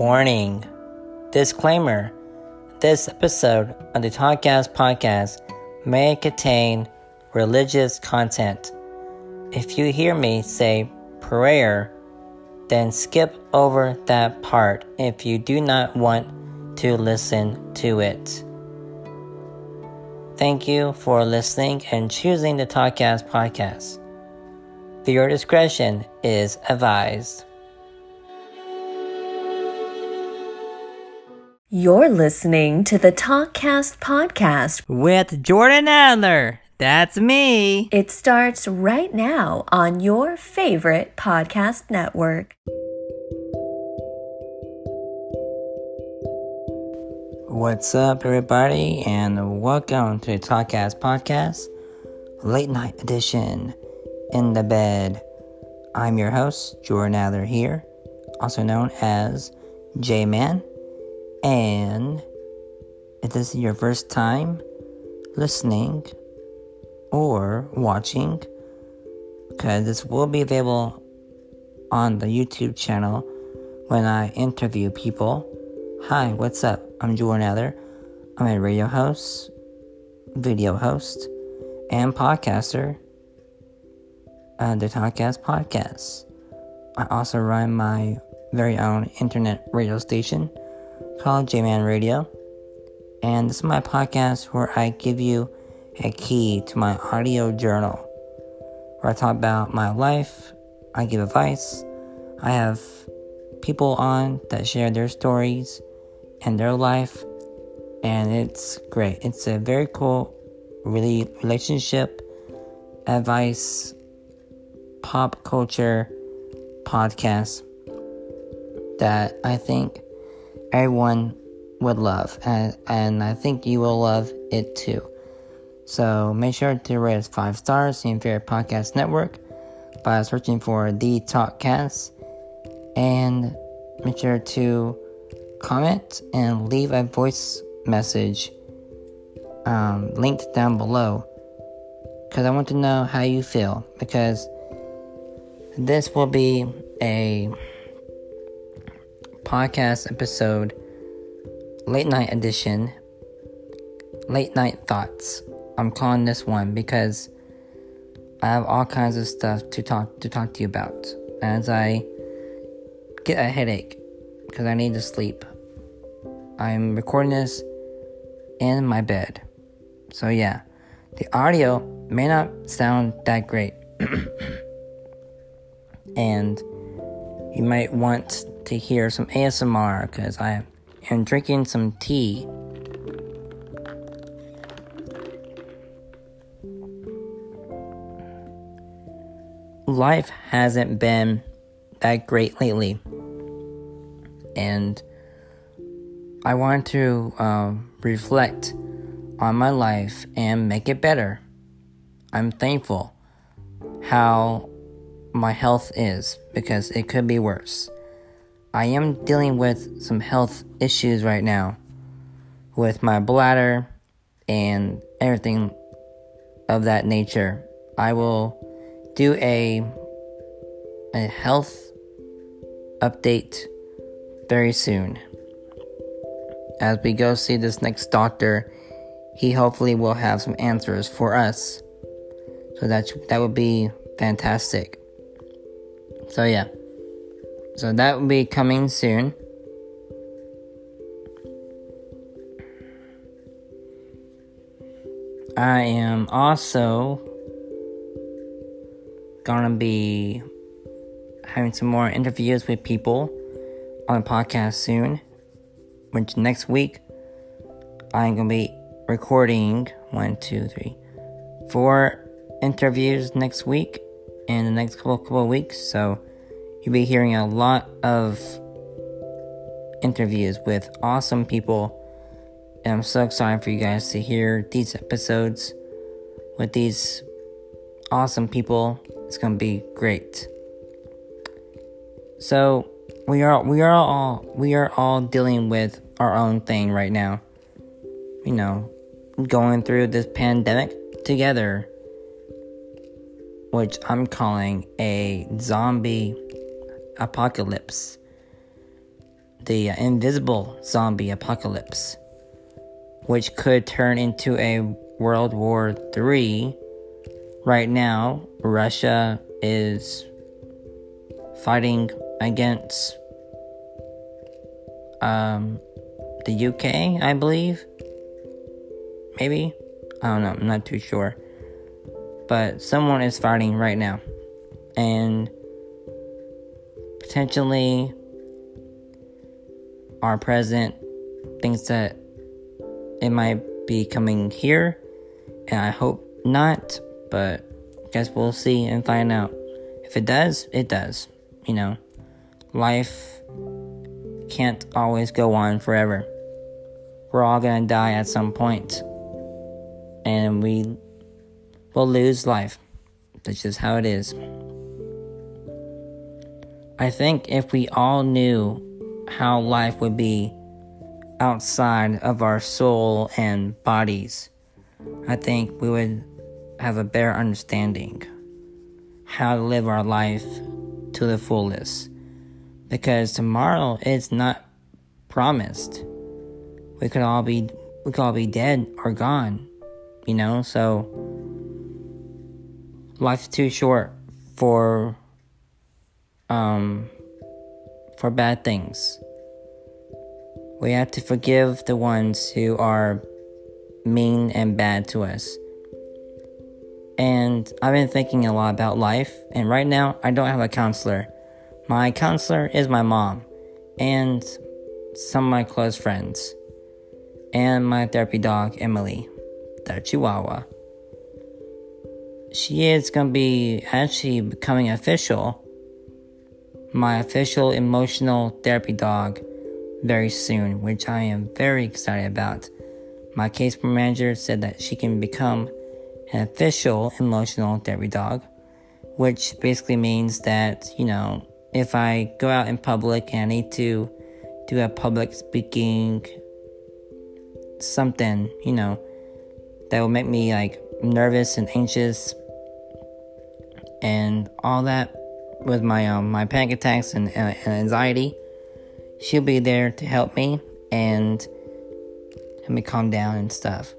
Warning Disclaimer This episode of the Talkcast podcast may contain religious content. If you hear me say prayer, then skip over that part if you do not want to listen to it. Thank you for listening and choosing the Talkcast podcast. Your discretion is advised. You're listening to the Talkcast podcast. With Jordan Adler. That's me. It starts right now on your favorite podcast network. What's up, everybody, and welcome to the Talkcast podcast, late night edition, in the bed. I'm your host, Jordan Adler here, also known as J Man. And if this is your first time listening or watching, because this will be available on the YouTube channel when I interview people. Hi, what's up? I'm Jordan Adler. I'm a radio host, video host, and podcaster uh, the Talkcast Podcast. I also run my very own internet radio station called J Man Radio. And this is my podcast where I give you a key to my audio journal where I talk about my life, I give advice, I have people on that share their stories and their life, and it's great. It's a very cool, really relationship advice pop culture podcast that I think everyone would love, and, and I think you will love it too. So make sure to rate us five stars in your podcast network by searching for The Talkcast, and make sure to comment and leave a voice message um, linked down below because I want to know how you feel because this will be a podcast episode, late night edition, late night thoughts. I'm calling this one because I have all kinds of stuff to talk to talk to you about as I get a headache because I need to sleep. I'm recording this in my bed. So yeah, the audio may not sound that great. and you might want to hear some ASMR because I am drinking some tea. Life hasn't been that great lately, and I want to um, reflect on my life and make it better. I'm thankful how my health is because it could be worse. I am dealing with some health issues right now with my bladder and everything of that nature. I will do a a health update very soon. As we go see this next doctor, he hopefully will have some answers for us. So that that would be fantastic. So yeah. So that will be coming soon. I am also gonna be having some more interviews with people on the podcast soon. Which next week I'm gonna be recording one, two, three, four interviews next week in the next couple couple weeks. So you'll be hearing a lot of interviews with awesome people. And I'm so excited for you guys to hear these episodes with these awesome people. It's gonna be great. So we are we are all we are all dealing with our own thing right now. You know, going through this pandemic together which I'm calling a zombie apocalypse. the invisible zombie apocalypse, which could turn into a World War III. Right now, Russia is fighting against um, the UK, I believe. Maybe? I don't know, I'm not too sure. But someone is fighting right now. And potentially our present, thinks that it might be coming here. And I hope not, but guess we'll see and find out. If it does, it does. You know, life can't always go on forever. We're all gonna die at some point, and we will lose life. That's just how it is. I think if we all knew how life would be outside of our soul and bodies, I think we would have a better understanding how to live our life to the fullest. Because tomorrow is not promised. We could all be we could all be dead or gone. You know, so life's too short for um for bad things. We have to forgive the ones who are mean and bad to us. And I've been thinking a lot about life, and right now I don't have a counselor. My counselor is my mom and some of my close friends, and my therapy dog, Emily, the Chihuahua. She is gonna be actually becoming official, my official emotional therapy dog, very soon, which I am very excited about. My case manager said that she can become an official emotional therapy dog, which basically means that, you know, if I go out in public and I need to do a public speaking something, you know, that will make me like nervous and anxious and all that with my um my panic attacks and, uh, and anxiety, she'll be there to help me and help me calm down and stuff.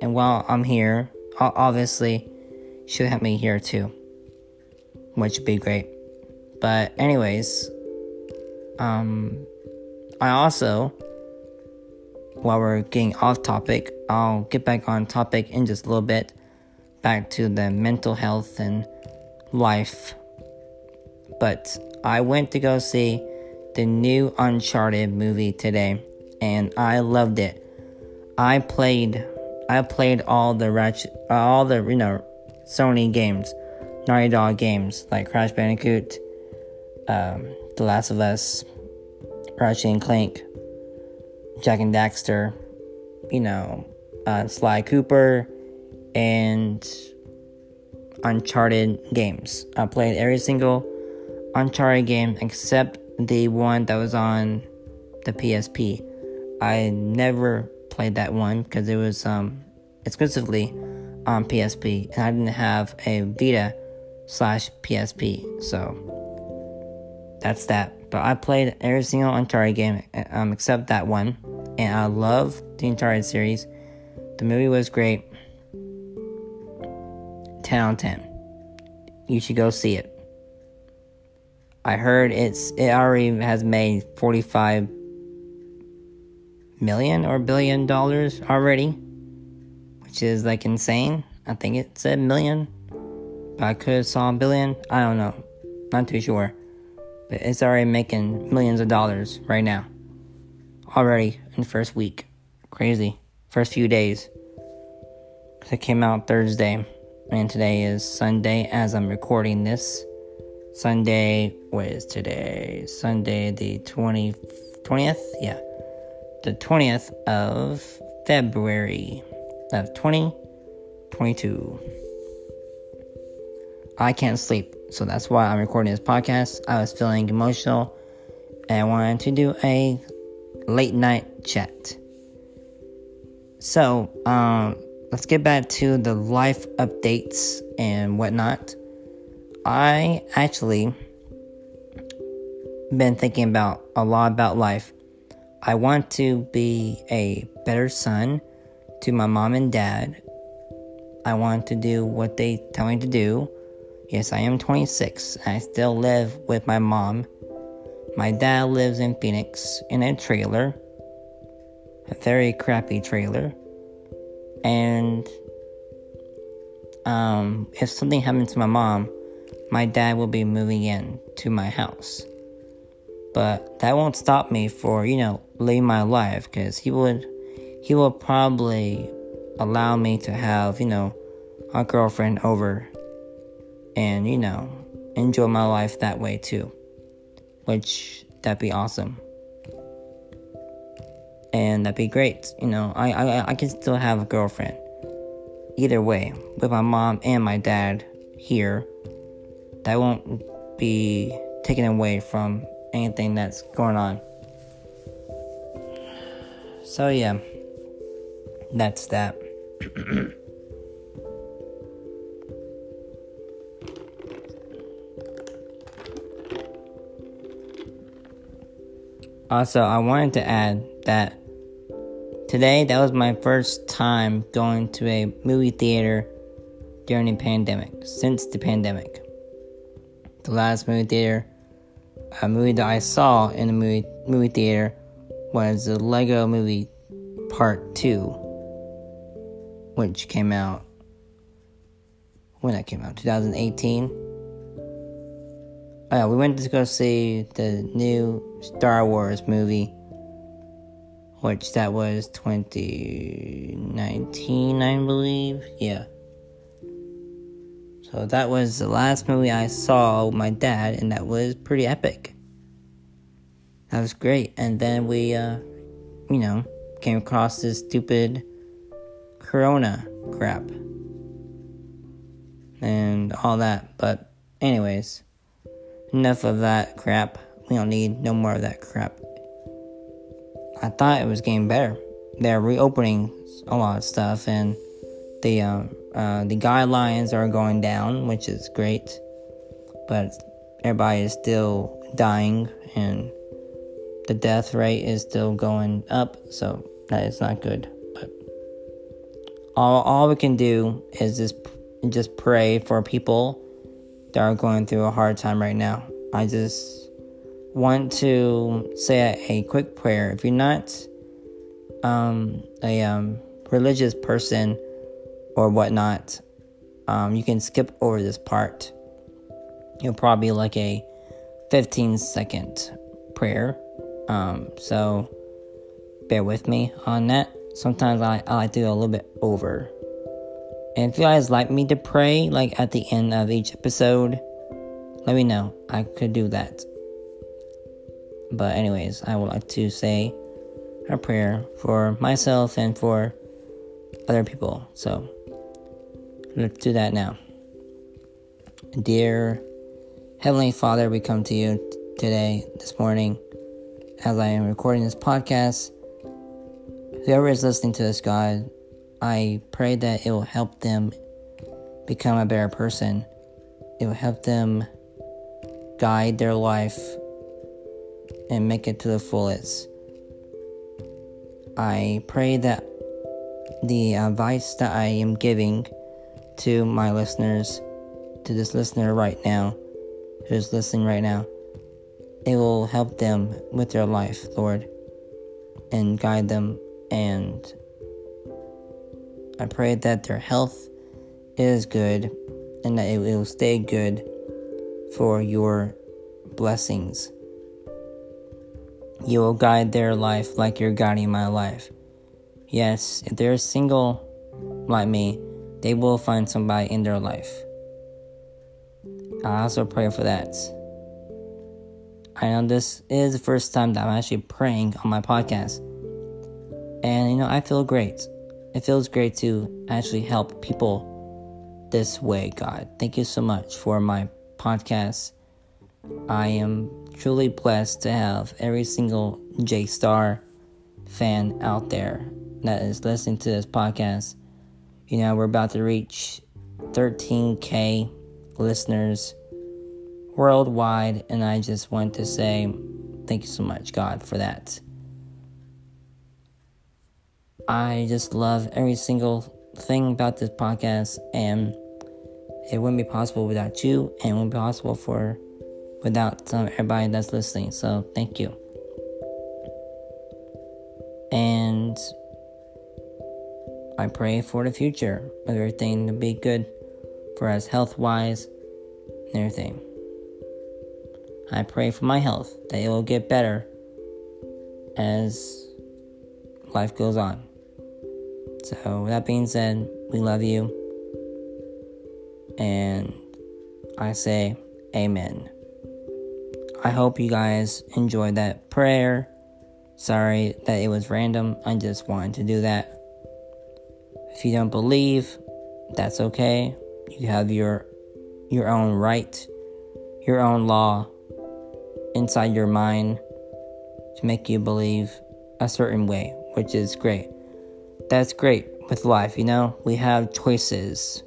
And while I'm here, obviously, she'll help me here too, which would be great. But anyways, um, I also, while we're getting off topic, I'll get back on topic in just a little bit, back to the mental health and life. But I went to go see the new Uncharted movie today, and I loved it. I played I played all the Ratchet, all the you know Sony games, Naughty Dog games like Crash Bandicoot, um, The Last of Us, Ratchet and Clank, Jak and Daxter, you know, uh, Sly Cooper, and Uncharted games. I played every single Uncharted game except the one that was on the PSP. I never played that one because it was um, exclusively on PSP, and I didn't have a Vita slash PSP, so that's that. But I played every single Uncharted game um, except that one, and I love the Uncharted series. The movie was great. 10 on 10. You should go see it. I heard it's it already has made 45 million or billion dollars already, which is like insane. I think it said million, but I could have saw a billion. I don't know, not too sure, but it's already making millions of dollars right now. Already in first week, crazy. First few days. It came out Thursday, and today is Sunday as I'm recording this. Sunday, what is today? Sunday the 20, 20th? Yeah the 20th of February of 2022. I can't sleep, so that's why I'm recording this podcast. I was feeling emotional and I wanted to do a late night chat. So, um, let's get back to the life updates and whatnot. I actually been thinking about a lot about life. I want to be a better son to my mom and dad. I want to do what they tell me to do. Yes, I am 26. I still live with my mom. My dad lives in Phoenix in a trailer, a very crappy trailer. And um, if something happened to my mom, my dad will be moving in to my house. But that won't stop me for, you know, living my life because he would he will probably allow me to have, you know, a girlfriend over and, you know, enjoy my life that way too. Which that'd be awesome. And that'd be great. You know, I I I can still have a girlfriend. Either way, with my mom and my dad here, that won't be taken away from anything that's going on. So, yeah, that's that. also, I wanted to add that today that was my first time going to a movie theater during the pandemic, since the pandemic. The last movie theater a movie that I saw in the movie movie theater was the Lego Movie Part Two, which came out when that came out, 2018. Oh, yeah, we went to go see the new Star Wars movie, which that was 2019, I believe. Yeah. So that was the last movie I saw with my dad, and that was pretty epic. That was great. And then we, uh, you know, came across this stupid Corona crap and all that. But, anyways, enough of that crap. We don't need no more of that crap. I thought it was getting better. They're reopening a lot of stuff, and the uh, uh, the guidelines are going down, which is great, but everybody is still dying and the death rate is still going up, so that is not good. But all all we can do is just just pray for people that are going through a hard time right now. I just want to say a, a quick prayer. If you're not um, a um, religious person or whatnot, um, you can skip over this part. It'll probably be like a 15 second prayer. Um, so bear with me on that. Sometimes I, I like to go a little bit over. And if you guys like me to pray, like at the end of each episode, let me know. I could do that. But, anyways, I would like to say a prayer for myself and for other people. So, Let's do that now. Dear Heavenly Father, we come to you today, this morning, as I am recording this podcast. Whoever is listening to this, God, I pray that it will help them become a better person. It will help them guide their life and make it to the fullest. I pray that the advice that I am giving to my listeners, to this listener right now, who's listening right now. It will help them with their life, Lord, and guide them. And I pray that their health is good and that it will stay good for your blessings. You will guide their life like you're guiding my life. Yes, if they're single like me, they will find somebody in their life. I also pray for that. I know this is the first time that I'm actually praying on my podcast. And you know, I feel great. It feels great to actually help people this way, God. Thank you so much for my podcast. I am truly blessed to have every single J Star fan out there that is listening to this podcast. You know, we're about to reach 13k listeners worldwide, and I just want to say thank you so much, God, for that. I just love every single thing about this podcast, and it wouldn't be possible without you, and it wouldn't be possible for without um, everybody that's listening. So thank you. I pray for the future everything to be good for us health wise and everything. I pray for my health that it will get better as life goes on. So, with that being said, we love you. And I say, Amen. I hope you guys enjoyed that prayer. Sorry that it was random. I just wanted to do that. If you don't believe, that's okay. You have your your own right, your own law inside your mind to make you believe a certain way, which is great. That's great with life, you know? We have choices.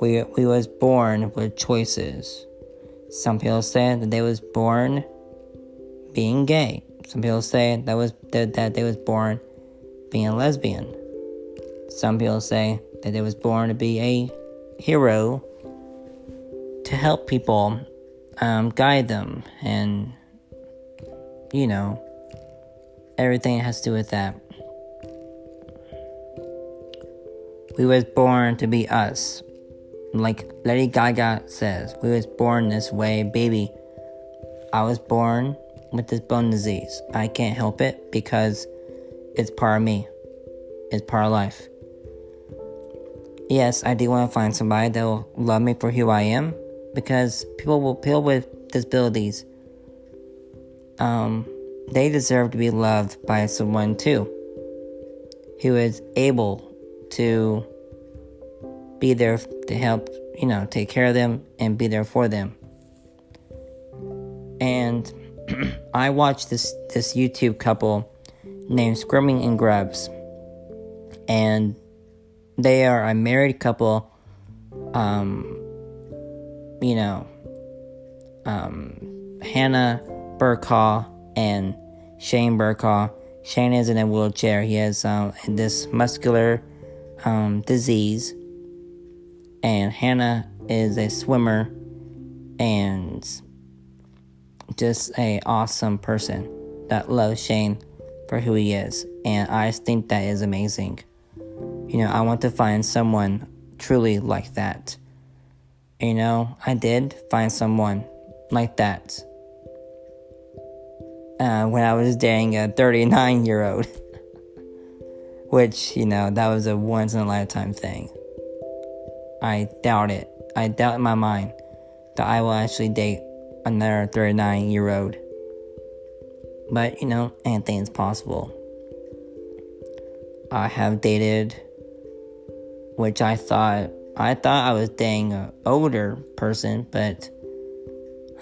We we was born with choices. Some people say that they was born being gay. Some people say that was that, that they was born being a lesbian. Some people say that they was born to be a hero to help people, um, guide them, and you know everything has to do with that. We was born to be us. Like Lady Gaga says, we was born this way, baby. I was born with this bone disease. I can't help it because it's part of me. It's part of life. Yes, I do want to find somebody that will love me for who I am because people will people with disabilities um they deserve to be loved by someone too who is able to be there to help, you know, take care of them and be there for them. And I watched this this YouTube couple named Squirmy and Grubs. And they are a married couple um you know um Hannah Burcaw and Shane Burcaw. Shane is in a wheelchair. He has um, this muscular um, disease, and Hannah is a swimmer and just a awesome person that loves Shane for who he is, and I think that is amazing. You know, I want to find someone truly like that. You know, I did find someone like that uh, when I was dating a 39 year old. Which, you know, that was a once in a lifetime thing. I doubt it. I doubt in my mind that I will actually date another 39 year old. But, you know, anything is possible. I have dated, which I thought, I thought I was dating an older person, but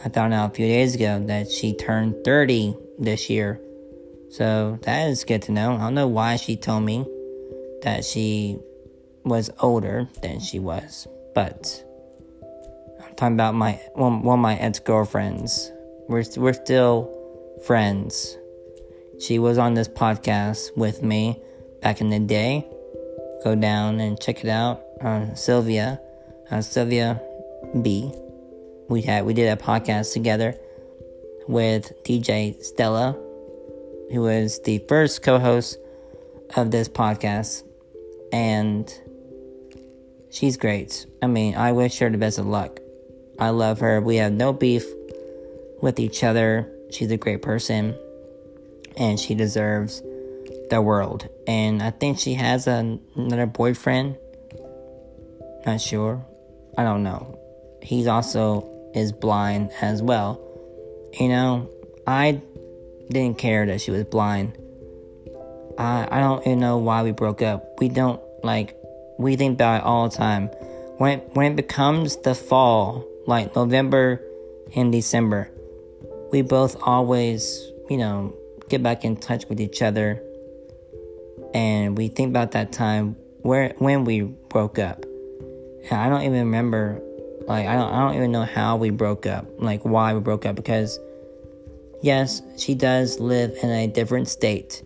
I found out a few days ago that she turned 30 this year. So that is good to know. I don't know why she told me that she was older than she was, but I'm talking about my one, one of my ex girlfriends. We're we're still friends. She was on this podcast with me back in the day. Go down and check it out. Uh, Sylvia, Sylvia B. We had we did a podcast together with DJ Stella, who was the first co host of this podcast. And she's great. I mean, I wish her the best of luck. I love her. We have no beef with each other. She's a great person. And she deserves the world. And I think she has a, another boyfriend. Not sure. I don't know. He's also is blind as well. You know, I didn't care that she was blind. I I don't even know why we broke up. We don't like we think about it all the time. When it, when it becomes the fall, like November and December, we both always, you know, get back in touch with each other and we think about that time where when we broke up. And I don't even remember Like I don't, I don't even know how we broke up, like why we broke up because yes, she does live in a different state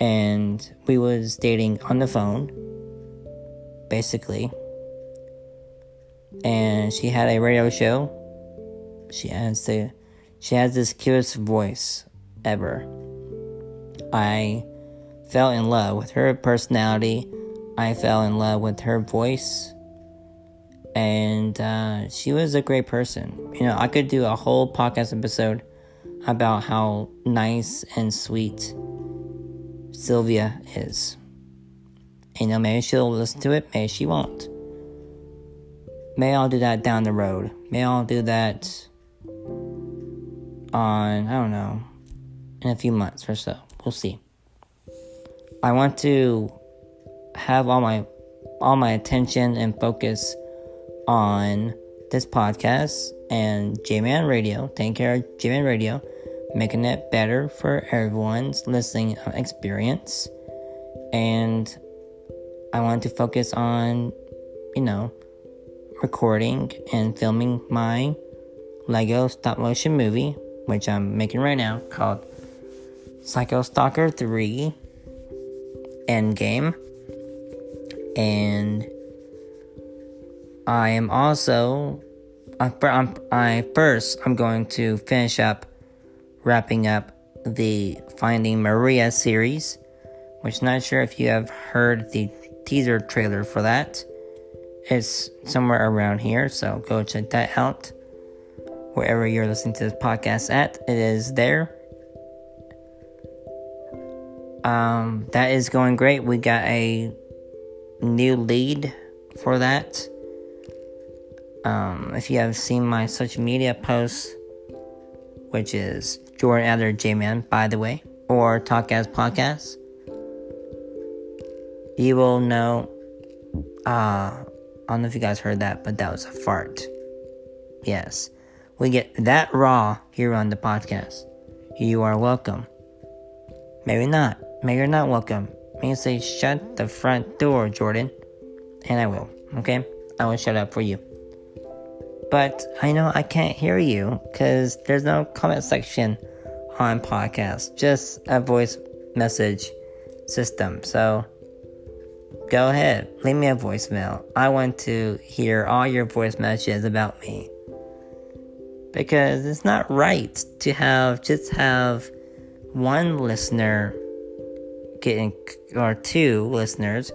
and we was dating on the phone basically. And she had a radio show. She has the she has this cutest voice ever. I fell in love with her personality. I fell in love with her voice and uh, she was a great person. You know, I could do a whole podcast episode about how nice and sweet Sylvia is. You know, maybe she'll listen to it, maybe she won't. May I'll do that down the road. May I'll do that on, I don't know, in a few months or so. We'll see. I want to have all my all my attention and focus on this podcast and J Man Radio, taking care of J Man Radio, making it better for everyone's listening experience. And I want to focus on, you know, recording and filming my Lego stop motion movie, which I'm making right now, called Psycho Stalker 3 Endgame. And I am also, uh, I'm, I first, I'm going to finish up wrapping up the Finding Maria series, which not sure if you have heard the teaser trailer for that. It's somewhere around here, so go check that out. Wherever you're listening to this podcast at, it is there. Um, that is going great. We got a new lead for that. Um, if you have seen my social media posts, which is Jordan Adler J Man, by the way, or Talkcast Podcast, you will know. Uh, I don't know if you guys heard that, but that was a fart. Yes, we get that raw here on the podcast. You are welcome. Maybe not. Maybe you're not welcome. Maybe say, shut the front door, Jordan. And I will, okay? I will shut up for you. But I know I can't hear you because there's no comment section on podcast, just a voice message system. So go ahead, leave me a voicemail. I want to hear all your voice messages about me. Because it's not right to have just have one listener getting or two listeners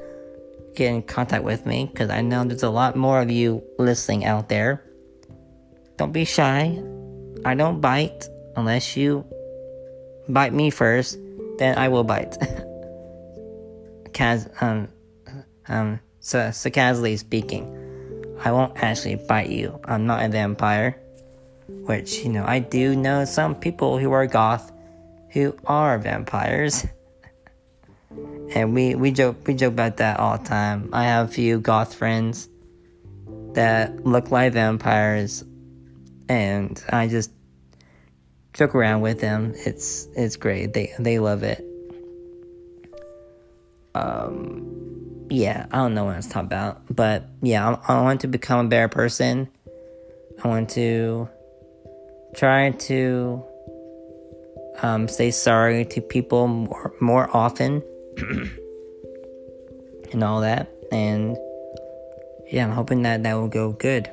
get in contact with me because I know there's a lot more of you listening out there. Don't be shy. I don't bite unless you bite me first, then I will bite. Kaz, um, um, so, sarcastically speaking, I won't actually bite you. I'm not a vampire. Which, you know, I do know some people who are goth who are vampires. and we, we joke we joke about that all the time. I have a few goth friends that look like vampires and I just joke around with them. It's it's great. They they love it. Um, yeah, I don't know what was talking about, but yeah, I, I want to become a better person. I want to try to um, say sorry to people more more often, and all that. And yeah, I'm hoping that that will go good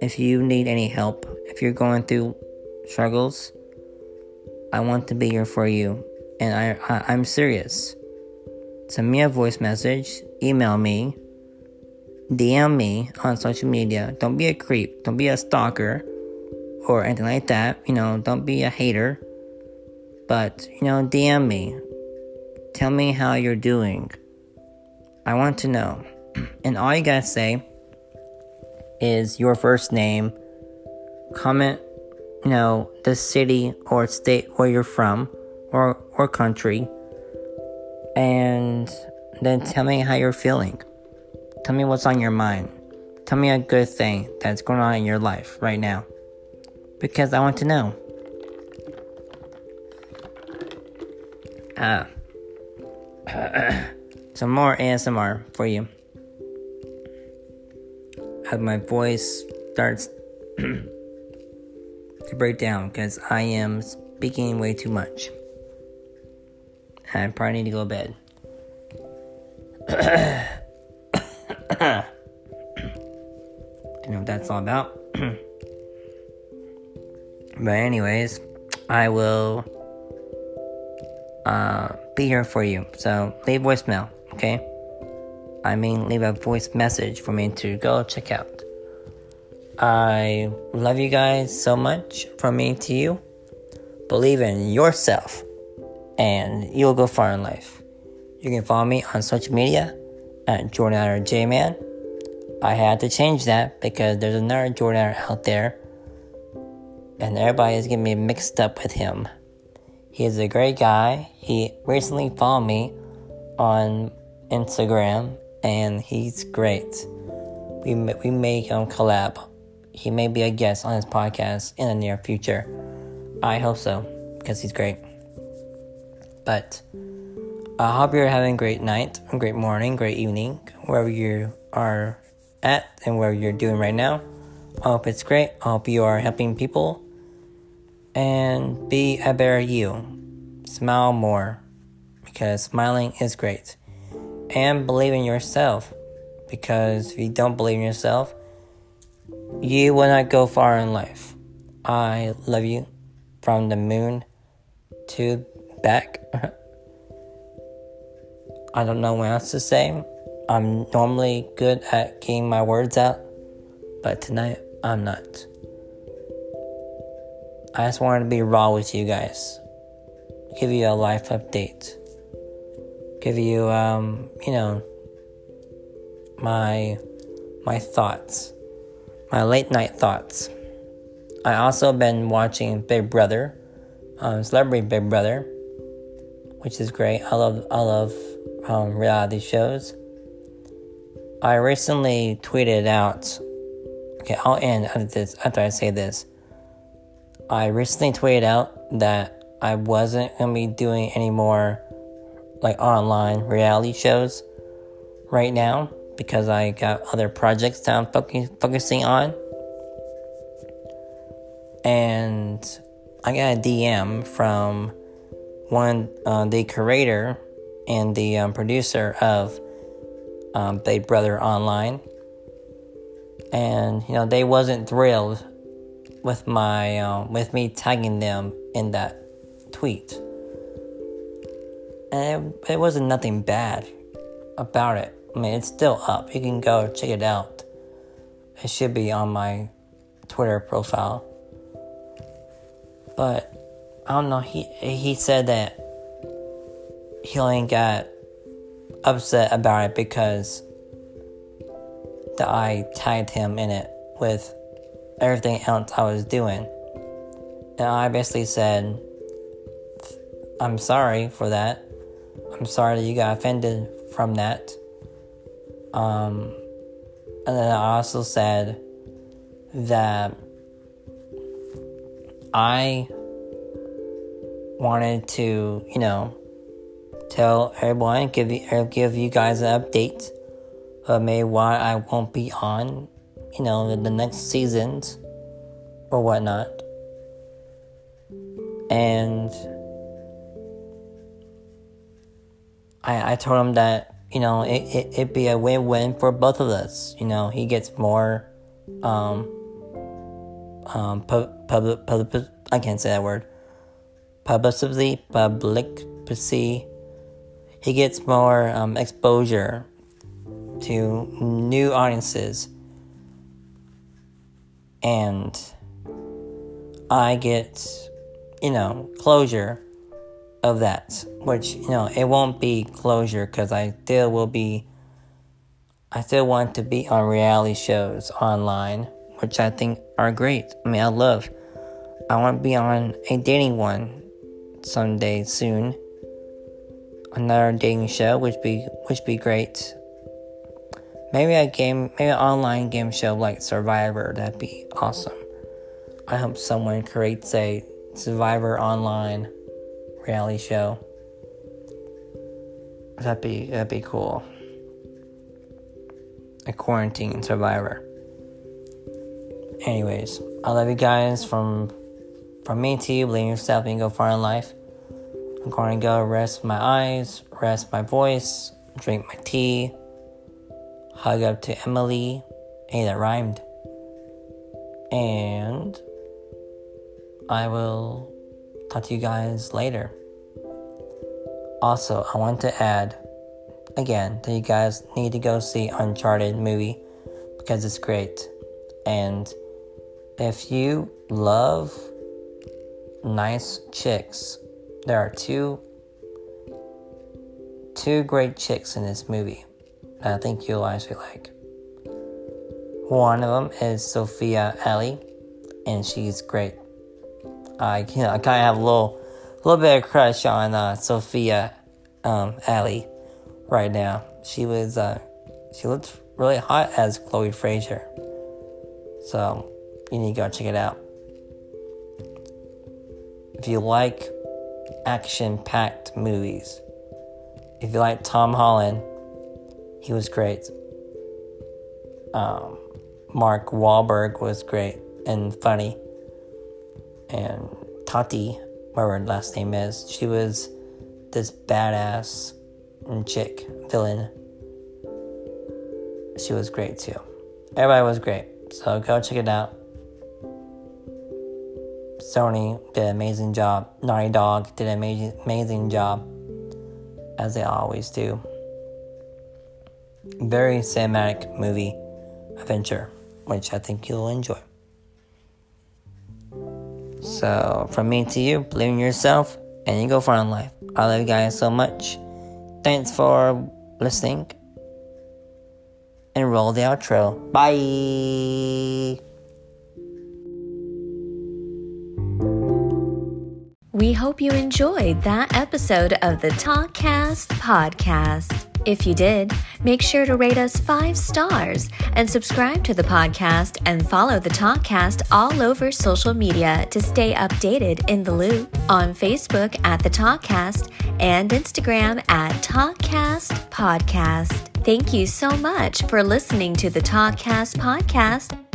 if you need any help, if you're going through struggles, I want to be here for you. And I, I am serious. Send me a voice message, email me, DM me on social media. Don't be a creep. Don't be a stalker or anything like that. You know, don't be a hater. But, you know, DM me. Tell me how you're doing. I want to know. And all you gotta say is your first name. Comment, you know, the city or state where you're from or, or country. And then tell me how you're feeling. Tell me what's on your mind. Tell me a good thing that's going on in your life right now. Because I want to know. Ah. Some more ASMR for you. as my voice starts to break down because I am speaking way too much. I probably need to go to bed. Don't know what that's all about. but anyways, I will uh, be here for you. So leave voicemail, okay? I mean, leave a voice message for me to go check out. I love you guys so much from me to you. Believe in yourself, and you'll go far in life. You can follow me on social media at Jordan or J Man. I had to change that because there's another Jordan out there, and everybody is getting me mixed up with him. He is a great guy. He recently followed me on Instagram, and he's great. We we make um collab. He may be a guest on his podcast in the near future. I hope so, because he's great. But I hope you're having a great night, a great morning, great evening, wherever you are at and where you're doing right now. I hope it's great. I hope you are helping people and be a better you. Smile more because smiling is great. And believe in yourself because if you don't believe in yourself, you will not go far in life. I love you from the moon to back. I don't know what else to say. I'm normally good at getting my words out, but tonight I'm not. I just wanted to be raw with you guys. Give you a life update. Give you um, you know, my my thoughts. My late night thoughts. I also been watching Big Brother, um, Celebrity Big Brother, which is great. I love I love um, reality shows. I recently tweeted out. Okay, I'll end after this. After I say this, I recently tweeted out that I wasn't gonna be doing any more like online reality shows right now because I got other projects that I'm focus- focusing on. And I got a DM from one, uh, the creator and the um, producer of um, Big Brother Online. And, you know, they wasn't thrilled with my, um, with me tagging them in that tweet. And it, it wasn't nothing bad about it. I mean, it's still up. You can go check it out. It should be on my Twitter profile. But I don't know. He he said that he only got upset about it because that I tagged him in it with everything else I was doing. And I basically said, I'm sorry for that. I'm sorry that you got offended from that. Um, and then I also said that I wanted to, you know, tell everyone, give give you guys an update of maybe why I won't be on, you know, the, next seasons or whatnot. And I, I told him that you know, it, it, it'd be a win win for both of us. You know, he gets more, um, um, public, public, I can't say that word. Publicity, publicity. He gets more um, exposure to new audiences. And I get, you know, closure of that, which you know it won't be closure because I still will be. I still want to be on reality shows online, which I think are great. I mean, I love. I want to be on a dating one someday soon. Another dating show, which be which be great. Maybe a game, maybe an online game show like Survivor. That'd be awesome. I hope someone creates a Survivor online reality show. That'd be that'd be cool. A quarantine survivor. anyways, I love you guys from from me to you. Believe in yourself and go far in life. I'm going to go rest my eyes, rest my voice, drink my tea, hug up to Emily. Hey, that rhymed. And I will talk to you guys later. Also, I want to add again that you guys need to go see Uncharted movie because it's great. And if you love nice chicks, there are two two great chicks in this movie I think you'll actually like. One of them is Sophia Ali, and she's great. I you know, I kind of have a little little bit of crush on uh, Sophia um, Ali right now. She was uh, she looked really hot as Chloe Frazer. So you need to go check it out. If you like action packed movies, if you like Tom Holland, he was great. Um, Mark Wahlberg was great and funny. And Tati, whatever her last name is, she was this badass chick villain. She was great too. Everybody was great. So go check it out. Sony did an amazing job. Naughty Dog did an amazing, amazing job, as they always do. Very cinematic movie adventure, which I think you'll enjoy. So, from me to you, believe in yourself and you go far in life. I love you guys so much. Thanks for listening. And roll the outro. Bye. We hope you enjoyed that episode of the Talkcast podcast. If you did, make sure to rate us five stars and subscribe to the podcast and follow the Talkcast all over social media to stay updated in the loop on Facebook at the Talkcast and Instagram at Talkcast Podcast. Thank you so much for listening to the Talkcast podcast